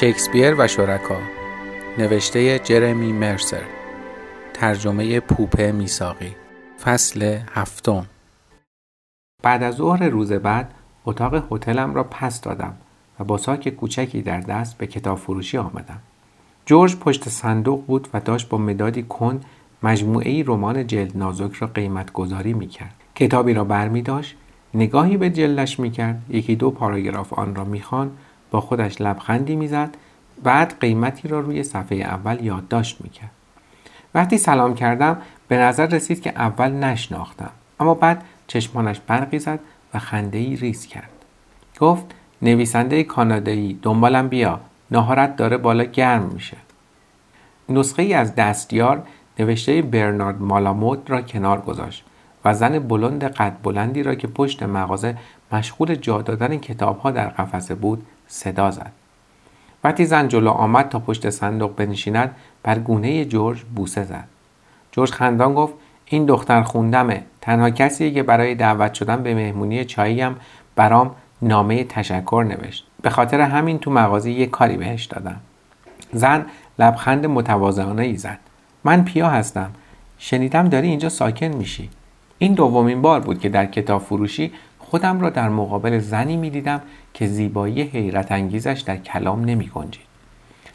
شکسپیر و شرکا. نوشته جرمی مرسر ترجمه پوپه میساقی فصل هفتم. بعد از ظهر روز بعد اتاق هتلم را پس دادم و با ساک کوچکی در دست به کتاب فروشی آمدم. جورج پشت صندوق بود و داشت با مدادی کن مجموعه رمان جلد نازک را قیمت گذاری می کرد. کتابی را بر می داشت نگاهی به جلدش می کرد یکی دو پاراگراف آن را می با خودش لبخندی می‌زد بعد قیمتی را روی صفحه اول یادداشت می‌کرد. وقتی سلام کردم به نظر رسید که اول نشناختم اما بعد چشمانش برقی زد و خنده ای ریز کرد. گفت نویسنده کانادایی دنبالم بیا ناهارت داره بالا گرم میشه. نسخه ای از دستیار نوشته برنارد مالامود را کنار گذاشت و زن بلند قد بلندی را که پشت مغازه مشغول جا دادن کتاب ها در قفسه بود صدا زد. وقتی زن جلو آمد تا پشت صندوق بنشیند بر گونه جورج بوسه زد. جورج خندان گفت این دختر خوندمه. تنها کسیه که برای دعوت شدن به مهمونی چاییم برام نامه تشکر نوشت. به خاطر همین تو مغازه یه کاری بهش دادم. زن لبخند متواضعانه ای زد. من پیا هستم. شنیدم داری اینجا ساکن میشی. این دومین بار بود که در کتاب فروشی خودم را در مقابل زنی می دیدم که زیبایی حیرت انگیزش در کلام نمی گنجید.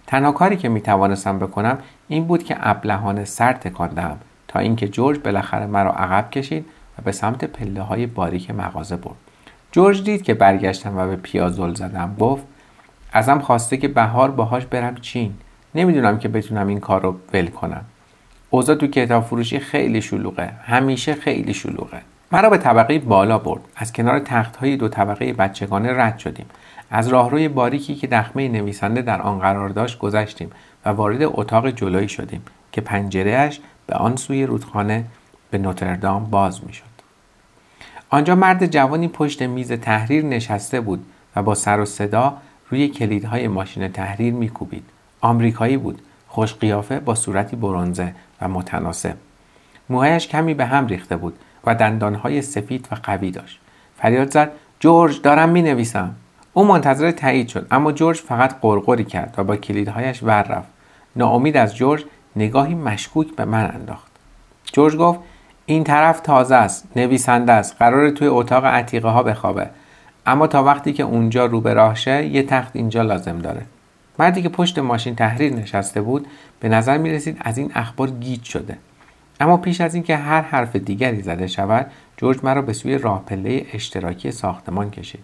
تنها کاری که می توانستم بکنم این بود که ابلهانه سر تکان دهم تا اینکه جورج بالاخره مرا عقب کشید و به سمت پله های باریک مغازه برد. جورج دید که برگشتم و به پیازل زدم. گفت ازم خواسته که بهار باهاش برم چین. نمی‌دونم که بتونم این کار رو ول کنم. اوضاع تو کتاب فروشی خیلی شلوغه. همیشه خیلی شلوغه. مرا به طبقه بالا برد. از کنار تخت های دو طبقه بچگانه رد شدیم. از راهروی باریکی که دخمه نویسنده در آن قرار داشت گذشتیم و وارد اتاق جلویی شدیم که پنجرهش به آن سوی رودخانه به نوتردام باز می‌شد. آنجا مرد جوانی پشت میز تحریر نشسته بود و با سر و صدا روی کلیدهای ماشین تحریر میکوبید. آمریکایی بود. خوش قیافه با صورتی برونزه و متناسب. موهایش کمی به هم ریخته بود. و دندانهای سفید و قوی داشت. فریاد زد جورج دارم می نویسم او منتظر تایید شد اما جورج فقط قرقری کرد و با کلیدهایش ور رفت. ناامید از جورج نگاهی مشکوک به من انداخت. جورج گفت این طرف تازه است نویسنده است قرار توی اتاق عتیقه ها بخوابه. اما تا وقتی که اونجا رو به راهشه یه تخت اینجا لازم داره. مردی که پشت ماشین تحریر نشسته بود به نظر می رسید از این اخبار گیج شده. اما پیش از اینکه هر حرف دیگری زده شود جورج مرا به سوی راه پله اشتراکی ساختمان کشید.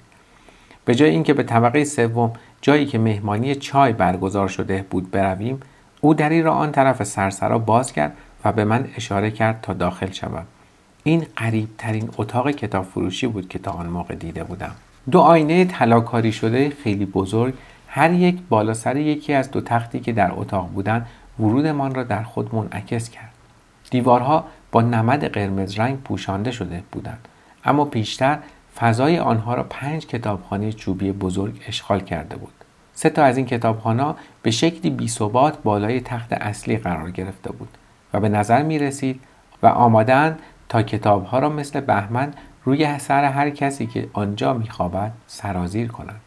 به جای اینکه به طبقه سوم جایی که مهمانی چای برگزار شده بود برویم او دری را آن طرف سرسرا باز کرد و به من اشاره کرد تا داخل شوم. این قریب ترین اتاق کتاب فروشی بود که تا آن موقع دیده بودم. دو آینه طلاکاری شده خیلی بزرگ هر یک بالا سر یکی از دو تختی که در اتاق بودند ورودمان را در خود منعکس کرد. دیوارها با نمد قرمز رنگ پوشانده شده بودند. اما پیشتر فضای آنها را پنج کتابخانه چوبی بزرگ اشغال کرده بود. سه تا از این کتابخانه به شکلی بیثبات بالای تخت اصلی قرار گرفته بود و به نظر می رسید و آمادن تا کتابها را مثل بهمن روی سر هر کسی که آنجا میخوابد سرازیر کنند.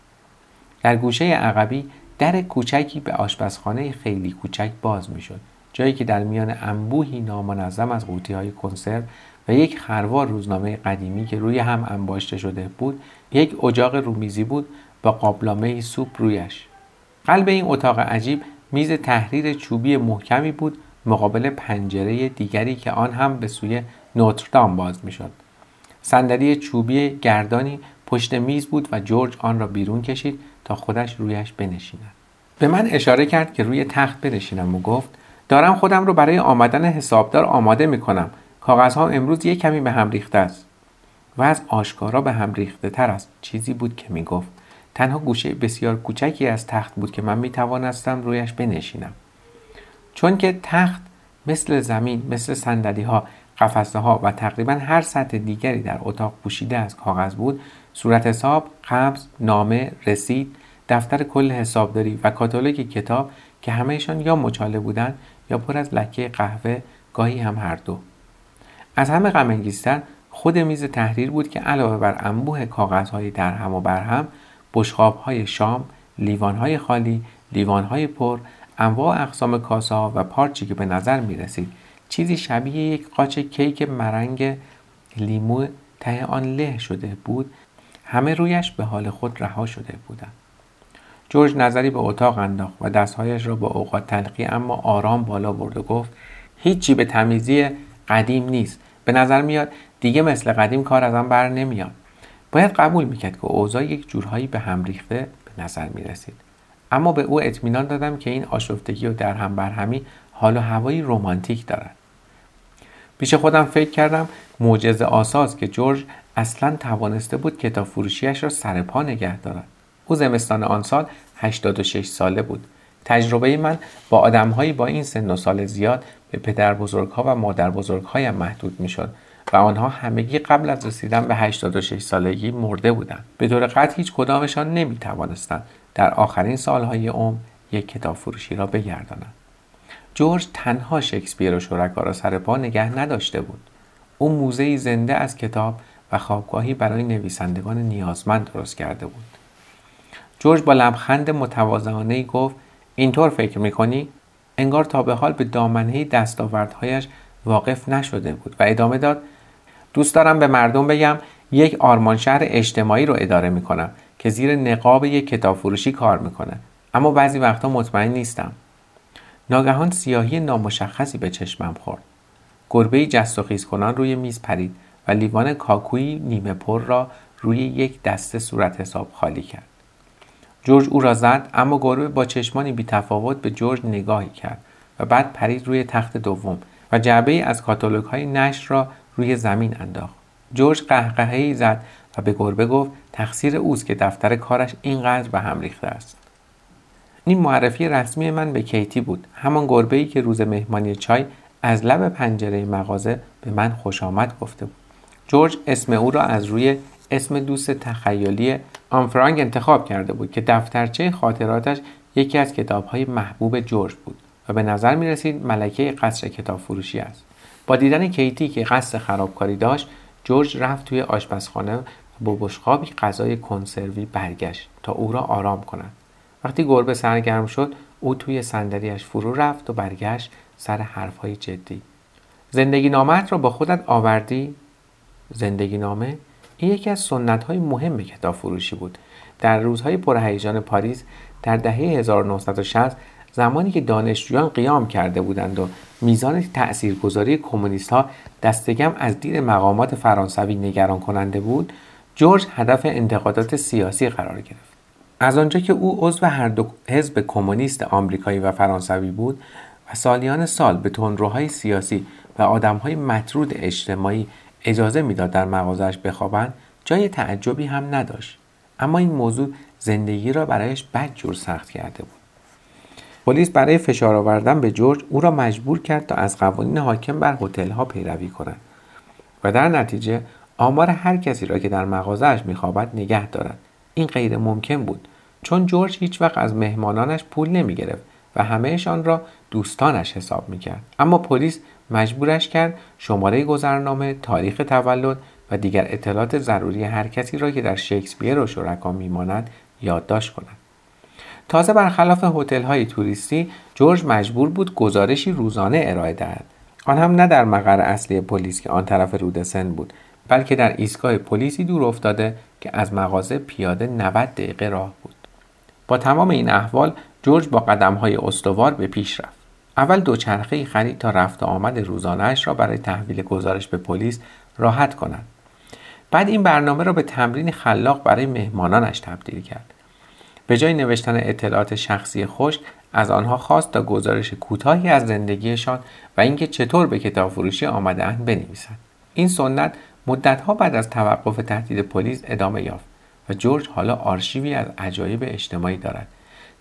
در گوشه عقبی در کوچکی به آشپزخانه خیلی کوچک باز می‌شد جایی که در میان انبوهی نامنظم از قوطی های کنسرو و یک خروار روزنامه قدیمی که روی هم انباشته شده بود یک اجاق رومیزی بود با قابلامه سوپ رویش. قلب این اتاق عجیب میز تحریر چوبی محکمی بود مقابل پنجره دیگری که آن هم به سوی نوتردام باز می‌شد. صندلی چوبی گردانی پشت میز بود و جورج آن را بیرون کشید تا خودش رویش بنشیند. به من اشاره کرد که روی تخت بنشینم و گفت دارم خودم رو برای آمدن حسابدار آماده می کنم کاغذها امروز یک کمی به هم ریخته است. و از آشکارا به هم ریخته تر است. چیزی بود که می گفت تنها گوشه بسیار کوچکی از تخت بود که من می توانستم رویش بنشینم. چون که تخت مثل زمین مثل سندلی ها قفسه ها و تقریبا هر سطح دیگری در اتاق پوشیده از کاغذ بود صورت حساب قبض نامه رسید دفتر کل حسابداری و کاتالوگ کتاب که همهشان یا مچاله بودند یا پر از لکه قهوه گاهی هم هر دو. از همه غمانگیزتر خود میز تحریر بود که علاوه بر انبوه کاغذهای در هم و برهم بشقابهای شام لیوانهای خالی لیوانهای پر انواع اقسام کاسه و پارچی که به نظر می رسید چیزی شبیه یک قاچ کیک مرنگ لیمو ته آن له شده بود همه رویش به حال خود رها شده بودند. جورج نظری به اتاق انداخت و دستهایش را با اوقات تلقی اما آرام بالا برد و گفت هیچی به تمیزی قدیم نیست. به نظر میاد دیگه مثل قدیم کار ازم بر نمیاد. باید قبول می‌کرد که اوضاع یک جورهایی به هم ریخته به نظر می‌رسید. اما به او اطمینان دادم که این آشفتگی و در هم برهمی حال و هوایی رمانتیک دارد. پیش خودم فکر کردم معجزه آساز که جورج اصلا توانسته بود کتاب فروشیش را سر پا نگه دارد. او زمستان آن سال 86 ساله بود. تجربه من با آدمهایی با این سن و سال زیاد به پدر بزرگها و مادر بزرگهایم محدود می شد و آنها همگی قبل از رسیدن به 86 سالگی مرده بودند. به طور قطع هیچ کدامشان نمی توانستند در آخرین سالهای عمر یک کتاب فروشی را بگردانند. جورج تنها شکسپیر و شرکا را سر پا نگه نداشته بود. او موزه زنده از کتاب و خوابگاهی برای نویسندگان نیازمند درست کرده بود. جورج با لبخند متواضعانه گفت اینطور فکر می‌کنی؟ انگار تا به حال به دامنه دستاوردهایش واقف نشده بود و ادامه داد دوست دارم به مردم بگم یک آرمان شهر اجتماعی رو اداره می‌کنم که زیر نقاب یک کتاب فروشی کار می‌کنه اما بعضی وقتا مطمئن نیستم. ناگهان سیاهی نامشخصی به چشمم خورد. گربه جست و خیز کنان روی میز پرید و لیوان کاکویی نیمه پر را روی یک دسته صورت حساب خالی کرد. جورج او را زد اما گربه با چشمانی بیتفاوت به جورج نگاهی کرد و بعد پرید روی تخت دوم و جعبه از کاتالوگ های نشر را روی زمین انداخت. جورج قهقهه زد و به گربه گفت تقصیر اوست که دفتر کارش اینقدر به هم ریخته است. این معرفی رسمی من به کیتی بود همان گربه ای که روز مهمانی چای از لب پنجره مغازه به من خوش آمد گفته بود. جورج اسم او را از روی اسم دوست تخیلی آنفرانگ انتخاب کرده بود که دفترچه خاطراتش یکی از کتابهای محبوب جورج بود و به نظر می رسید ملکه قصر کتاب فروشی است با دیدن کیتی که قصد خرابکاری داشت جورج رفت توی آشپزخانه و با بشقابی غذای کنسروی برگشت تا او را آرام کند وقتی گربه سرگرم شد او توی صندلیاش فرو رفت و برگشت سر حرفهای جدی زندگی نامت را با خودت آوردی؟ زندگی نامه؟ این یکی از سنت های مهم کتاب فروشی بود. در روزهای پرهیجان پاریس در دهه 1960 زمانی که دانشجویان قیام کرده بودند و میزان تاثیرگذاری کمونیست ها دستگم از دید مقامات فرانسوی نگران کننده بود جورج هدف انتقادات سیاسی قرار گرفت. از آنجا که او عضو هر دو حزب کمونیست آمریکایی و فرانسوی بود و سالیان سال به تندروهای سیاسی و آدمهای مطرود اجتماعی اجازه می‌داد در مغازش بخوابند جای تعجبی هم نداشت. اما این موضوع زندگی را برایش بدجور سخت کرده بود. پلیس برای فشار آوردن به جورج او را مجبور کرد تا از قوانین حاکم بر ها پیروی کند. و در نتیجه آمار هر کسی را که در مغازهاش میخوابد نگه دارد. این غیر ممکن بود چون جورج هیچ وقت از مهمانانش پول نمی گرفت و همهشان را دوستانش حساب می کرد. اما پلیس مجبورش کرد شماره گذرنامه، تاریخ تولد و دیگر اطلاعات ضروری هر کسی را که در شکسپیر و شرکا میماند یادداشت کند. تازه برخلاف هتل های توریستی جورج مجبور بود گزارشی روزانه ارائه دهد. آن هم نه در مقر اصلی پلیس که آن طرف رودسن بود بلکه در ایستگاه پلیسی دور افتاده که از مغازه پیاده 90 دقیقه راه بود. با تمام این احوال جورج با قدم های استوار به پیش رفت. اول دوچرخه خرید تا رفت آمد روزانهاش را برای تحویل گزارش به پلیس راحت کند. بعد این برنامه را به تمرین خلاق برای مهمانانش تبدیل کرد. به جای نوشتن اطلاعات شخصی خوش از آنها خواست تا گزارش کوتاهی از زندگیشان و اینکه چطور به کتاب فروشی آمدهاند بنویسند. این سنت مدتها بعد از توقف تهدید پلیس ادامه یافت و جورج حالا آرشیوی از عجایب اجتماعی دارد.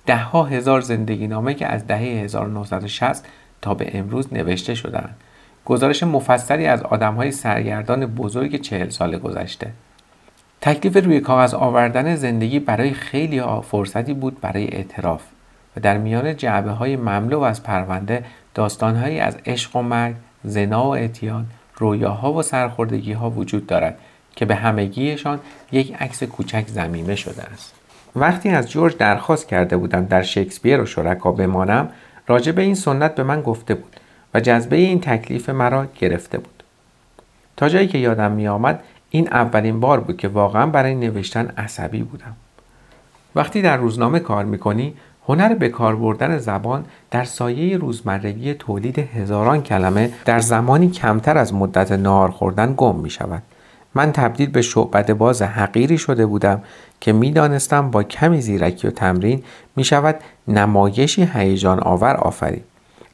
دهها هزار زندگی نامه که از دهه 1960 تا به امروز نوشته شدند گزارش مفصلی از آدمهای سرگردان بزرگ چهل سال گذشته تکلیف روی کاغذ آوردن زندگی برای خیلی فرصتی بود برای اعتراف و در میان جعبه های مملو از پرونده داستانهایی از عشق و مرگ، زنا و اعتیاد، رویاها و سرخوردگی ها وجود دارد که به همگیشان یک عکس کوچک زمینه شده است. وقتی از جورج درخواست کرده بودم در شکسپیر و شرکا بمانم راجع به این سنت به من گفته بود و جذبه این تکلیف مرا گرفته بود تا جایی که یادم می آمد این اولین بار بود که واقعا برای نوشتن عصبی بودم وقتی در روزنامه کار می‌کنی هنر به کار بردن زبان در سایه روزمرگی تولید هزاران کلمه در زمانی کمتر از مدت نهار خوردن گم می شود. من تبدیل به شعبد باز حقیری شده بودم که می‌دانستم با کمی زیرکی و تمرین می شود نمایشی هیجان آور آفرید.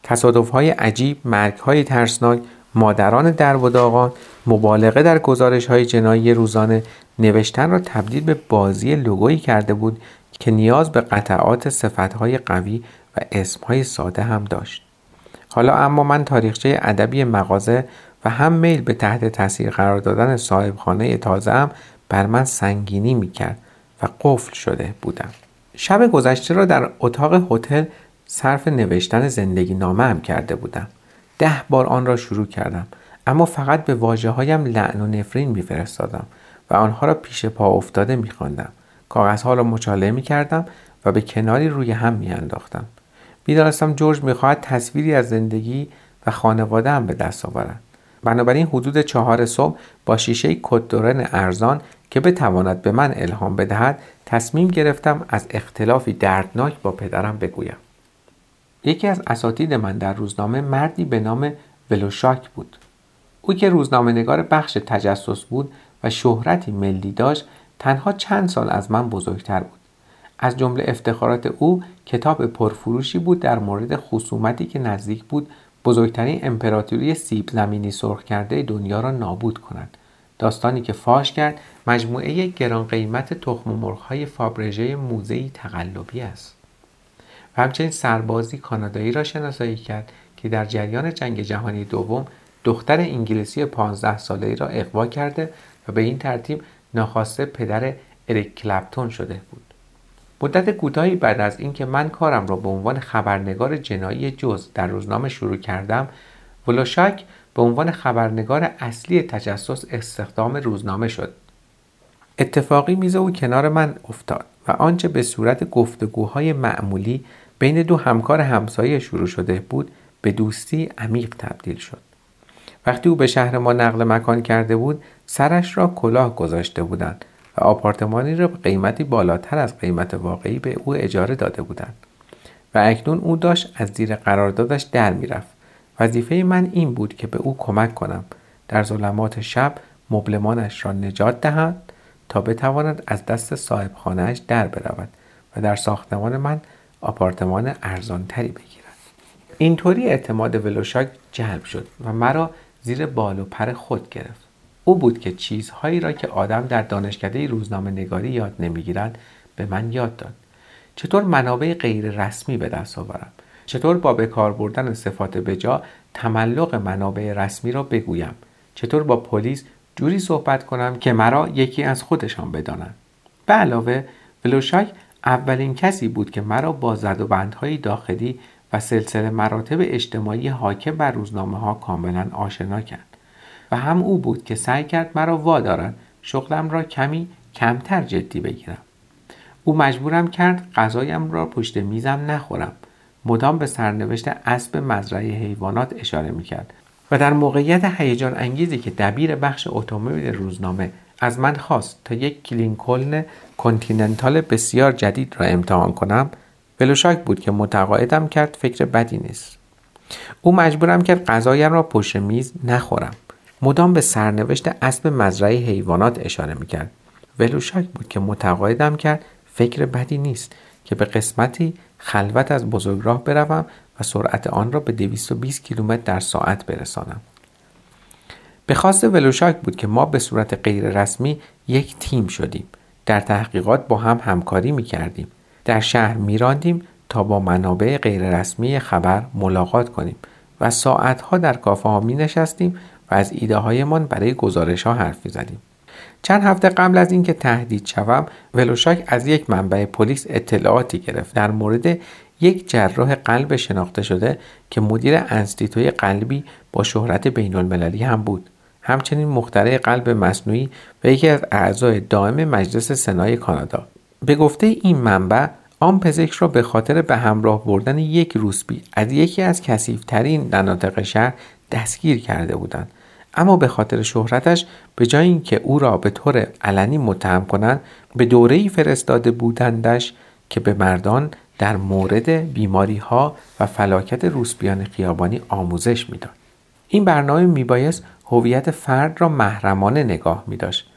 تصادف های عجیب، مرگ های ترسناک، مادران در و داغان، مبالغه در گزارش های جنایی روزانه نوشتن را تبدیل به بازی لوگویی کرده بود که نیاز به قطعات صفتهای قوی و اسمهای ساده هم داشت. حالا اما من تاریخچه ادبی مغازه و هم میل به تحت تاثیر قرار دادن صاحب خانه تازه هم بر من سنگینی می کرد و قفل شده بودم. شب گذشته را در اتاق هتل صرف نوشتن زندگی نامه هم کرده بودم. ده بار آن را شروع کردم اما فقط به واجه هایم لعن و نفرین میفرستادم و آنها را پیش پا افتاده میخواندم کاغذها را مچاله می کردم و به کناری روی هم می انداختم. می‌دانستم جورج می‌خواهد تصویری از زندگی و خانواده هم به دست آورد. بنابراین حدود چهار صبح با شیشه کدورن ارزان که بتواند به من الهام بدهد تصمیم گرفتم از اختلافی دردناک با پدرم بگویم. یکی از اساتید من در روزنامه مردی به نام ولوشاک بود. او که روزنامه نگار بخش تجسس بود و شهرتی ملی داشت تنها چند سال از من بزرگتر بود از جمله افتخارات او کتاب پرفروشی بود در مورد خصومتی که نزدیک بود بزرگترین امپراتوری سیب زمینی سرخ کرده دنیا را نابود کند. داستانی که فاش کرد مجموعه گران قیمت تخم مرغ های فابرژه موزهی تقلبی است. و همچنین سربازی کانادایی را شناسایی کرد که در جریان جنگ جهانی دوم دختر انگلیسی 15 ساله ای را اقوا کرده و به این ترتیب ناخواسته پدر اریک کلپتون شده بود. مدت کوتاهی بعد از اینکه من کارم را به عنوان خبرنگار جنایی جز در روزنامه شروع کردم ولوشاک به عنوان خبرنگار اصلی تجسس استخدام روزنامه شد. اتفاقی میز او کنار من افتاد و آنچه به صورت گفتگوهای معمولی بین دو همکار همسایه شروع شده بود به دوستی عمیق تبدیل شد. وقتی او به شهر ما نقل مکان کرده بود سرش را کلاه گذاشته بودند. و آپارتمانی را به قیمتی بالاتر از قیمت واقعی به او اجاره داده بودند. و اکنون او داشت از زیر قراردادش در می‌رفت. وظیفه من این بود که به او کمک کنم. در ظلمات شب مبلمانش را نجات دهد تا بتواند از دست صاحب خانهش در برود و در ساختمان من آپارتمان ارزانتری بگیرد. اینطوری اعتماد ولوشاک جلب شد و مرا زیر بال و پر خود گرفت. او بود که چیزهایی را که آدم در دانشکده روزنامه نگاری یاد نمی‌گیرد به من یاد داد. چطور منابع غیر رسمی به دست آورم؟ چطور با به کار بردن صفات بجا تملق منابع رسمی را بگویم؟ چطور با پلیس جوری صحبت کنم که مرا یکی از خودشان بدانند؟ به علاوه ولوشاک اولین کسی بود که مرا با زد و بندهای داخلی و سلسله مراتب اجتماعی حاکم بر روزنامه ها کاملا آشنا کرد. و هم او بود که سعی کرد مرا وادارد شغلم را کمی کمتر جدی بگیرم. او مجبورم کرد غذایم را پشت میزم نخورم. مدام به سرنوشت اسب مزرعه حیوانات اشاره می‌کرد و در موقعیت هیجان انگیزی که دبیر بخش اتومبیل روزنامه از من خواست تا یک کلینکلن کنتیننتال بسیار جدید را امتحان کنم بلوشاک بود که متقاعدم کرد فکر بدی نیست. او مجبورم کرد غذایم را پشت میز نخورم. مدام به سرنوشت اسب مزرعه حیوانات اشاره می‌کرد. ولوشاک بود که متقاعدم کرد فکر بدی نیست که به قسمتی خلوت از بزرگراه بروم و سرعت آن را به 220 کیلومتر در ساعت برسانم. به خواست ولوشاک بود که ما به صورت غیر رسمی یک تیم شدیم. در تحقیقات با هم همکاری می کردیم در شهر میراندیم تا با منابع غیررسمی خبر ملاقات کنیم و ساعتها در کافه ها می نشستیم از ایده هایمان برای گزارش ها حرف می زدیم. چند هفته قبل از اینکه تهدید شوم ولوشاک از یک منبع پلیس اطلاعاتی گرفت. در مورد یک جراح قلب شناخته شده که مدیر انستیتوی قلبی با شهرت بین المللی هم بود. همچنین مخترع قلب مصنوعی و یکی از اعضای دائم مجلس سنای کانادا. به گفته این منبع آن پزشک را به خاطر به همراه بردن یک روسبی از یکی از کسیفترین مناطق شهر دستگیر کرده بودند. اما به خاطر شهرتش به جای اینکه او را به طور علنی متهم کنند به دوره‌ای فرستاده بودندش که به مردان در مورد بیماری ها و فلاکت روسبیان خیابانی آموزش می‌داد. این برنامه میبایست هویت فرد را محرمانه نگاه می داشت.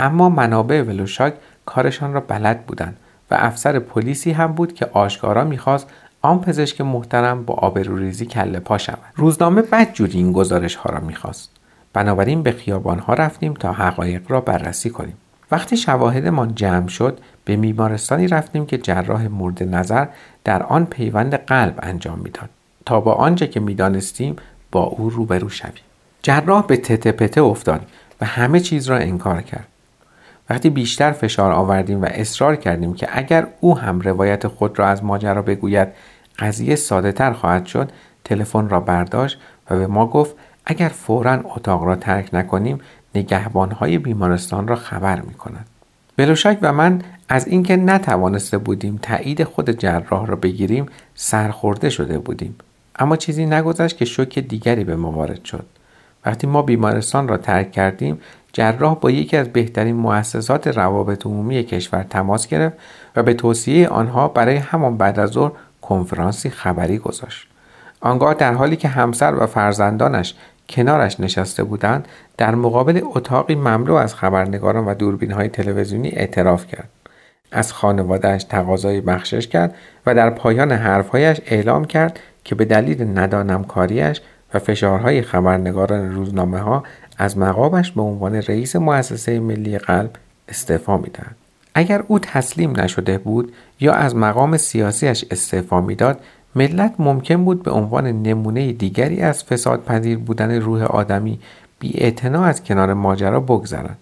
اما منابع ولوشاک کارشان را بلد بودند و افسر پلیسی هم بود که آشکارا می‌خواست آن پزشک محترم با آبروریزی کله پا شود روزنامه بدجوری این گزارش ها را می‌خواست بنابراین به خیابان ها رفتیم تا حقایق را بررسی کنیم. وقتی شواهدمان جمع شد به بیمارستانی رفتیم که جراح مورد نظر در آن پیوند قلب انجام می‌داد. تا با آنچه که می‌دانستیم با او روبرو شویم. جراح به تته پته افتاد و همه چیز را انکار کرد. وقتی بیشتر فشار آوردیم و اصرار کردیم که اگر او هم روایت خود را از ماجرا بگوید قضیه ساده تر خواهد شد تلفن را برداشت و به ما گفت اگر فورا اتاق را ترک نکنیم نگهبانهای بیمارستان را خبر می کند. بلوشک و من از اینکه نتوانسته بودیم تایید خود جراح را بگیریم سرخورده شده بودیم. اما چیزی نگذشت که شوک دیگری به ما وارد شد. وقتی ما بیمارستان را ترک کردیم جراح با یکی از بهترین مؤسسات روابط عمومی کشور تماس گرفت و به توصیه آنها برای همان بعد از ظهر کنفرانسی خبری گذاشت. آنگاه در حالی که همسر و فرزندانش کنارش نشسته بودند در مقابل اتاقی مملو از خبرنگاران و دوربین های تلویزیونی اعتراف کرد. از خانوادهش تقاضای بخشش کرد و در پایان حرفهایش اعلام کرد که به دلیل ندانمکاریش و فشارهای خبرنگاران روزنامه ها از مقامش به عنوان رئیس مؤسسه ملی قلب استعفا می‌دهد. اگر او تسلیم نشده بود یا از مقام سیاسیش استعفا می‌داد ملت ممکن بود به عنوان نمونه دیگری از فساد پذیر بودن روح آدمی بی از کنار ماجرا بگذرند.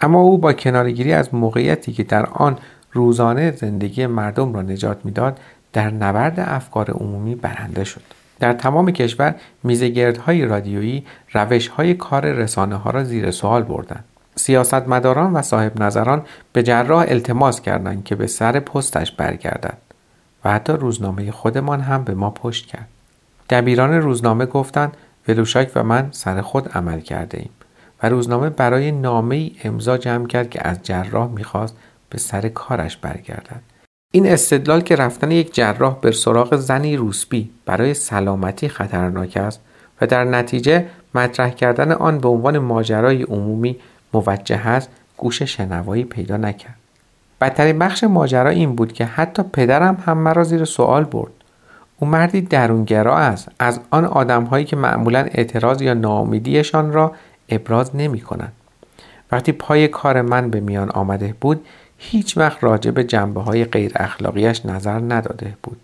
اما او با کنارگیری از موقعیتی که در آن روزانه زندگی مردم را نجات می‌داد در نبرد افکار عمومی برنده شد. در تمام کشور میزگردهای رادیویی روشهای کار رسانه ها را زیر سوال بردند. سیاستمداران و صاحب نظران به جراح التماس کردند که به سر پستش برگردد و حتی روزنامه خودمان هم به ما پشت کرد. دبیران روزنامه گفتند ولوشاک و من سر خود عمل کرده ایم و روزنامه برای نامه ای امضا جمع کرد که از جراح می‌خواست به سر کارش برگردد. این استدلال که رفتن یک جراح به سراغ زنی روسبی برای سلامتی خطرناک است و در نتیجه مطرح کردن آن به عنوان ماجرای عمومی موجه است گوش شنوایی پیدا نکرد. بدترین بخش ماجرا این بود که حتی پدرم هم مرا زیر سوال برد او مردی درونگرا است از آن آدمهایی که معمولا اعتراض یا ناامیدیشان را ابراز نمی کنند. وقتی پای کار من به میان آمده بود هیچ وقت راجع به جنبه های غیر اخلاقیش نظر نداده بود.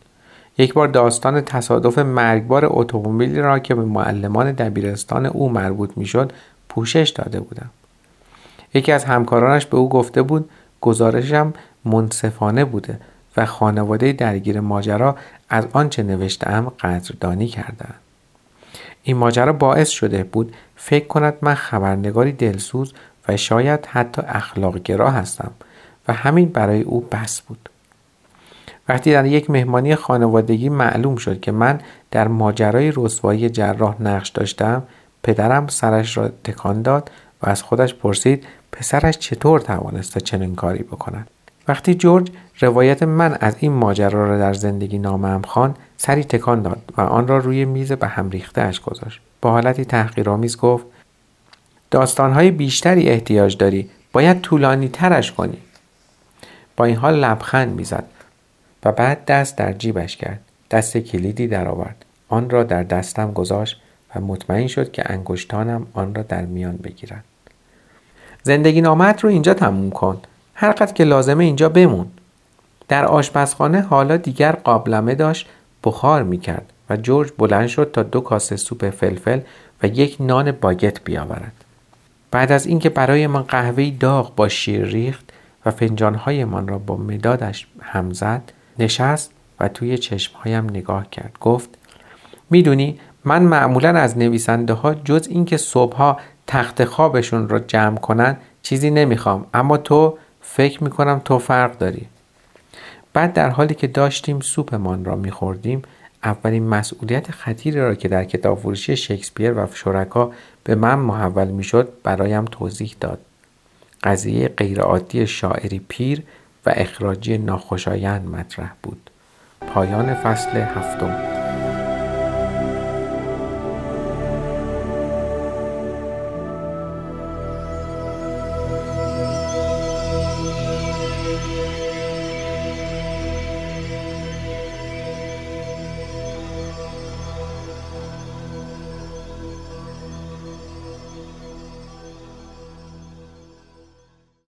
یک بار داستان تصادف مرگبار اتومبیلی را که به معلمان دبیرستان او مربوط می‌شد پوشش داده بودم. یکی از همکارانش به او گفته بود گزارشم منصفانه بوده و خانواده درگیر ماجرا از آنچه نوشتهام قدردانی کردند. این ماجرا باعث شده بود فکر کند من خبرنگاری دلسوز و شاید حتی اخلاق گرا هستم و همین برای او بس بود وقتی در یک مهمانی خانوادگی معلوم شد که من در ماجرای رسوایی جراح نقش داشتم پدرم سرش را تکان داد و از خودش پرسید پسرش چطور توانسته چنین کاری بکند؟ وقتی جورج روایت من از این ماجرا را در زندگی نامم خوان سری تکان داد و آن را روی میز به هم ریخته اش گذاشت. با حالتی تحقیرآمیز گفت داستانهای بیشتری احتیاج داری. باید طولانی ترش کنی. با این حال لبخند می‌زد و بعد دست در جیبش کرد. دست کلیدی درآورد آن را در دستم گذاشت و مطمئن شد که انگشتانم آن را در میان بگیرد. زندگی نامت رو اینجا تموم کن. هر قد که لازمه اینجا بمون. در آشپزخانه حالا دیگر قابلمه داشت بخار می‌کرد و جورج بلند شد تا دو کاسه سوپ فلفل و یک نان باگت بیاورد. بعد از اینکه برای من قهوه داغ با شیر ریخت و فنجانهایمان را با مدادش هم زد نشست و توی چشمهایم نگاه کرد. گفت می‌دونی من معمولا از نویسنده ها جز اینکه صبحها تخت خوابشون را جمع کنن چیزی نمی‌خوام. اما تو فکر می‌کنم تو فرق داری. بعد در حالی که داشتیم سوپمان را میخوردیم اولین مسئولیت خطیری را که در کتاب فروشی شکسپیر و شرکا به من محول می‌شد برایم توضیح داد. قضیه غیرعادی شاعری پیر و اخراجی ناخوشایند مطرح بود. پایان فصل هفتم.